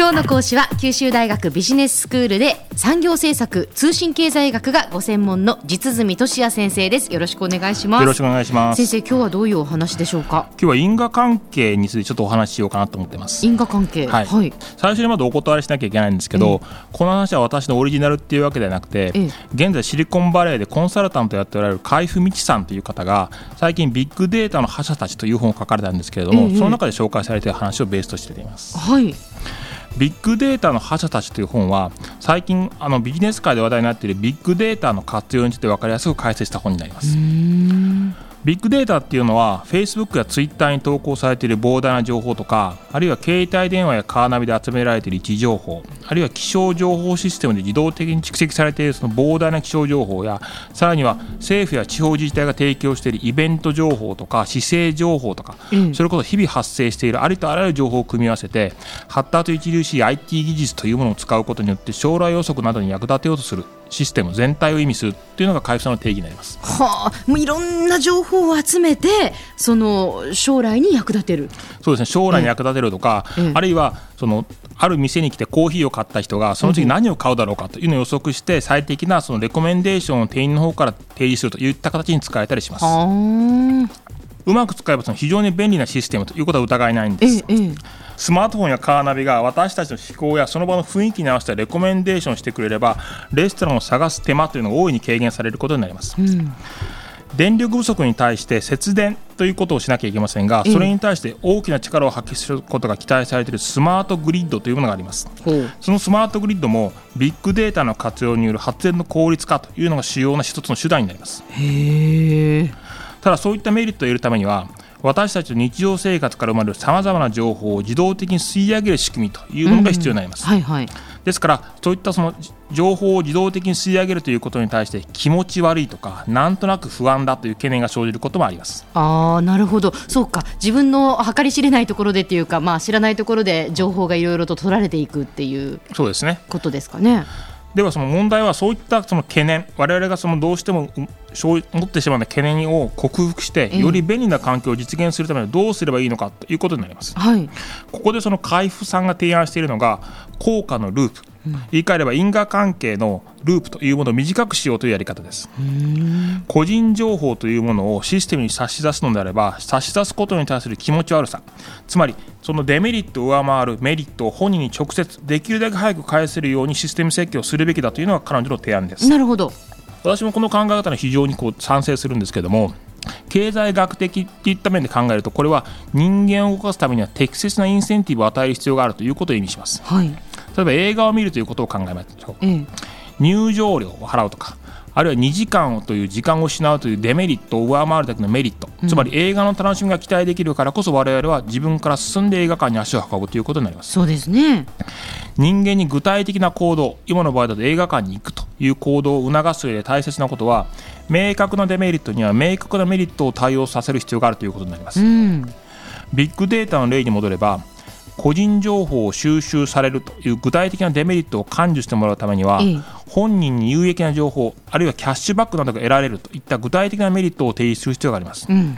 今日の講師は九州大学ビジネススクールで産業政策通信経済学がご専門の実住俊也先生です。よろしくお願いします。よろしくお願いします。先生今日はどういうお話でしょうか？今日は因果関係についてちょっとお話ししようかなと思ってます。因果関係。はい、はい、最初にまずお断りしなきゃいけないんですけど、この話は私のオリジナルっていうわけではなくて、現在シリコンバレーでコンサルタントやっておられる海部美智さんという方が最近ビッグデータの覇者たちという本を書かれたんですけれども、その中で紹介されている話をベースとしています。はいビッグデータの覇者たちという本は最近あのビジネス界で話題になっているビッグデータの活用について分かりやすく解説した本になります。ビッグデータっていうのは Facebook や Twitter に投稿されている膨大な情報とかあるいは携帯電話やカーナビで集められている位置情報あるいは気象情報システムで自動的に蓄積されているその膨大な気象情報やさらには政府や地方自治体が提供しているイベント情報とか姿勢情報とか、うん、それこそ日々発生しているありとあらゆる情報を組み合わせて発達著しい IT 技術というものを使うことによって将来予測などに役立てようとするシステム全体を意味するっていうのが海部さんの定義になります。はあ、もういろんな情報を集めてその将来に役立てる。そうですね。将来に役立てるとか、あるいはそのある店に来てコーヒーを買った人がその次何を買うだろうかというのを予測して最適なそのレコメンデーションを店員の方から提示するといった形に使えたりします。うまく使えばその非常に便利なシステムということは疑いないんです。スマートフォンやカーナビが私たちの思考やその場の雰囲気に合わせたレコメンデーションしてくれればレストランを探す手間というのが大いに軽減されることになります。うん電力不足に対して節電ということをしなきゃいけませんが、それに対して大きな力を発揮することが期待されているスマートグリッドというものがあります。そのスマートグリッドもビッグデータの活用による発電の効率化というのが主要な一つの手段になります。ただそういったメリットを得るためには私たちの日常生活から生まれるさまざまな情報を自動的に吸い上げる仕組みというものが必要になります。うん。はいはい、ですからそういったその情報を自動的に吸い上げるということに対して気持ち悪いとかなんとなく不安だという懸念が生じることもあります。あなるほど。そうか。自分の計り知れないところでっていうか、まあ、知らないところで情報がいろいろと取られていくっていうそうですね。ことですかね。ではその問題はそういったその懸念我々がそのどうしても持ってしまう懸念を克服してより便利な環境を実現するためにどうすればいいのかということになります、はい、ここでその海部さんが提案しているのが効果のループ言い換えれば因果関係のループというものを短くしようというやり方です。個人情報というものをシステムに差し出すのであれば差し出すことに対する気持ち悪さ。つまりそのデメリットを上回るメリットを本人に直接できるだけ早く返せるようにシステム設計をするべきだというのが彼女の提案です。なるほど。私もこの考え方に非常にこう賛成するんですけども経済学的っていった面で考えるとこれは人間を動かすためには適切なインセンティブを与える必要があるということを意味します、はい、例えば映画を見るということを考えましょう、ええ、入場料を払うとかあるいは2時間という時間を失うというデメリットを上回るだけのメリット、つまり映画の楽しみが期待できるからこそ我々は自分から進んで映画館に足を運ぶということになります。そうですね。人間に具体的な行動今の場合だと映画館に行くという行動を促す上で大切なことは明確なデメリットには明確なメリットを対応させる必要があるということになります、うん、ビッグデータの例に戻れば個人情報を収集されるという具体的なデメリットを感受してもらうためには、本人に有益な情報あるいはキャッシュバックなどが得られるといった具体的なメリットを提示する必要があります、うん、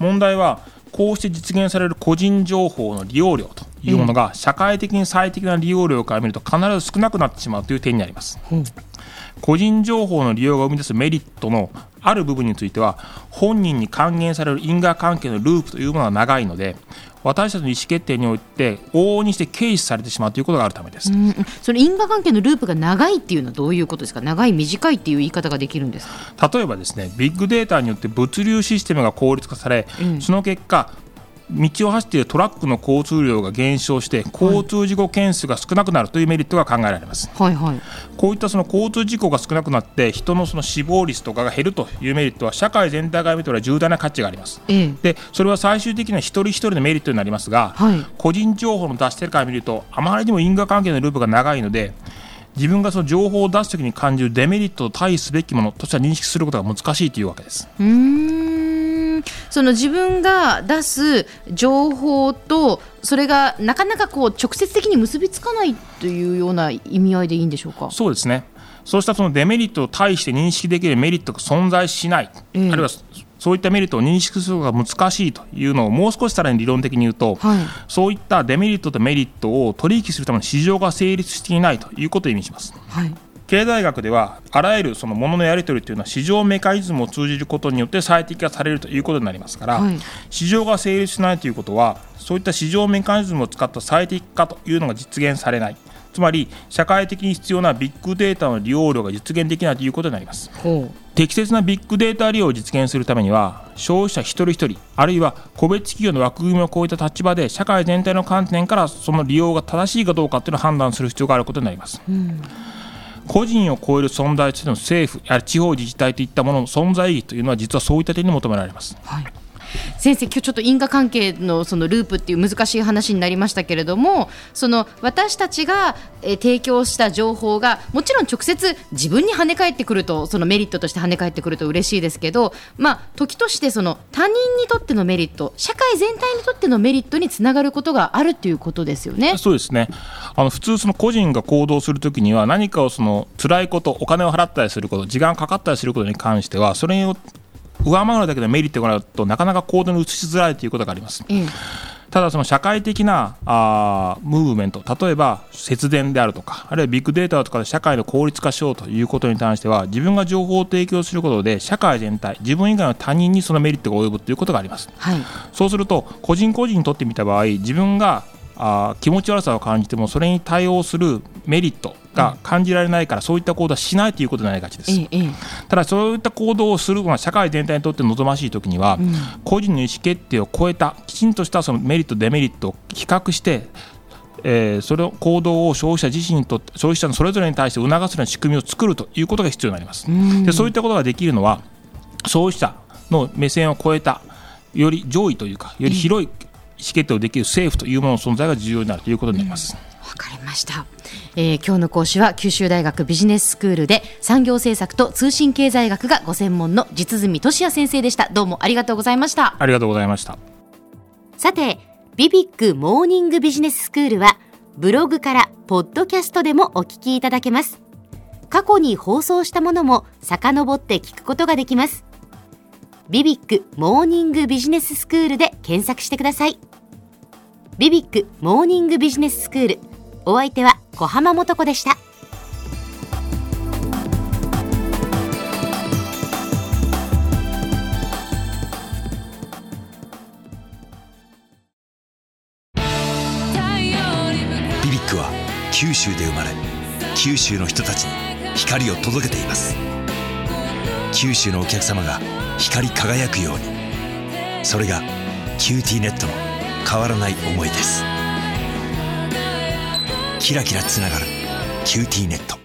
問題はこうして実現される個人情報の利用量というものが社会的に最適な利用量から見ると必ず少なくなってしまうという点になります、うん、個人情報の利用が生み出すメリットのある部分については本人に還元される因果関係のループというものが長いので私たちの意思決定において往々にして軽視されてしまうということがあるためです、それ因果関係のループが長いっていうのはどういうことですか？長い短いっていう言い方ができるんですか？例えばですねビッグデータによって物流システムが効率化され、うん、その結果道を走っているトラックの交通量が減少して交通事故件数が少なくなるというメリットが考えられます、はいはい、こういったその交通事故が少なくなって人のその死亡率とかが減るというメリットは社会全体から見たら重大な価値があります、ええ、でそれは最終的には一人一人のメリットになりますが、はい、個人情報の出してるから見るとあまりにも因果関係のループが長いので自分がその情報を出すときに感じるデメリットと対すべきものとしては認識することが難しいというわけです。うんその自分が出す情報とそれがなかなかこう直接的に結びつかないというような意味合いでいいんでしょうか？そうですね。そうしたそのデメリットを対して認識できるメリットが存在しない、えー、あるいはそういったメリットを認識するのが難しいというのをもう少しさらに理論的に言うと、はい、そういったデメリットとメリットを取引するための市場が成立していないということを意味します。はい経済学ではあらゆるそのもののやり取りというのは市場メカニズムを通じることによって最適化されるということになりますから、はい、市場が成立しないということはそういった市場メカニズムを使った最適化というのが実現されない。つまり社会的に必要なビッグデータの利用量が実現できないということになります。適切なビッグデータ利用を実現するためには消費者一人一人あるいは個別企業の枠組みを超えた立場で社会全体の観点からその利用が正しいかどうかというのを判断する必要があることになります、うん個人を超える存在としての政府や地方自治体といったものの存在意義というのは実はそういった点に求められます。はい先生、今日ちょっと因果関係のそのループっていう難しい話になりましたけれどもその私たちが、え提供した情報がもちろん直接自分に跳ね返ってくるとそのメリットとして跳ね返ってくると嬉しいですけど、まあ、時としてその他人にとってのメリット社会全体にとってのメリットにつながることがあるということですよね。そうですねあの普通、その個人が行動するときには何かをその辛いことお金を払ったりすること時間かかったりすることに関してはそれに上回るだけでメリットがあるとなかなか行動に移しづらいということがあります。うんただその社会的なあムーブメント例えば節電であるとかあるいはビッグデータとかで社会の効率化しようということに関しては自分が情報を提供することで社会全体自分以外の他人にそのメリットが及ぶということがあります、はい、そうすると個人個人にとってみた場合自分があ気持ち悪さを感じてもそれに対応するメリットが感じられないから、そういった行動はしないということになりがちです、ただそういった行動をするのは社会全体にとって望ましいときには、個人の意思決定を超えたきちんとしたそのメリットデメリットを比較してえー、それを行動を消費者自身にとって消費者のそれぞれに対して促すような仕組みを作るということが必要になります。でそういったことができるのは消費者の目線を超えたより上位というかより広い意思決定をできる政府というものの存在が重要になるということになります。わかりました、えー、今日の講師は九州大学ビジネススクールで産業政策と通信経済学がご専門の実住俊也先生でした。どうもありがとうございました。ありがとうございました。さてビビックモーニングビジネススクールはブログからポッドキャストでもお聞きいただけます。過去に放送したものも遡って聞くことができます。ビビックモーニングビジネススクールで検索してくださいビビックモーニングビジネススクールお相手は小浜もとこでした。BBIQ は九州で生まれ九州の人たちに光を届けています。九州のお客様が光り輝くように。それが QTnet の変わらない思いです。キラキラつながる QTnet。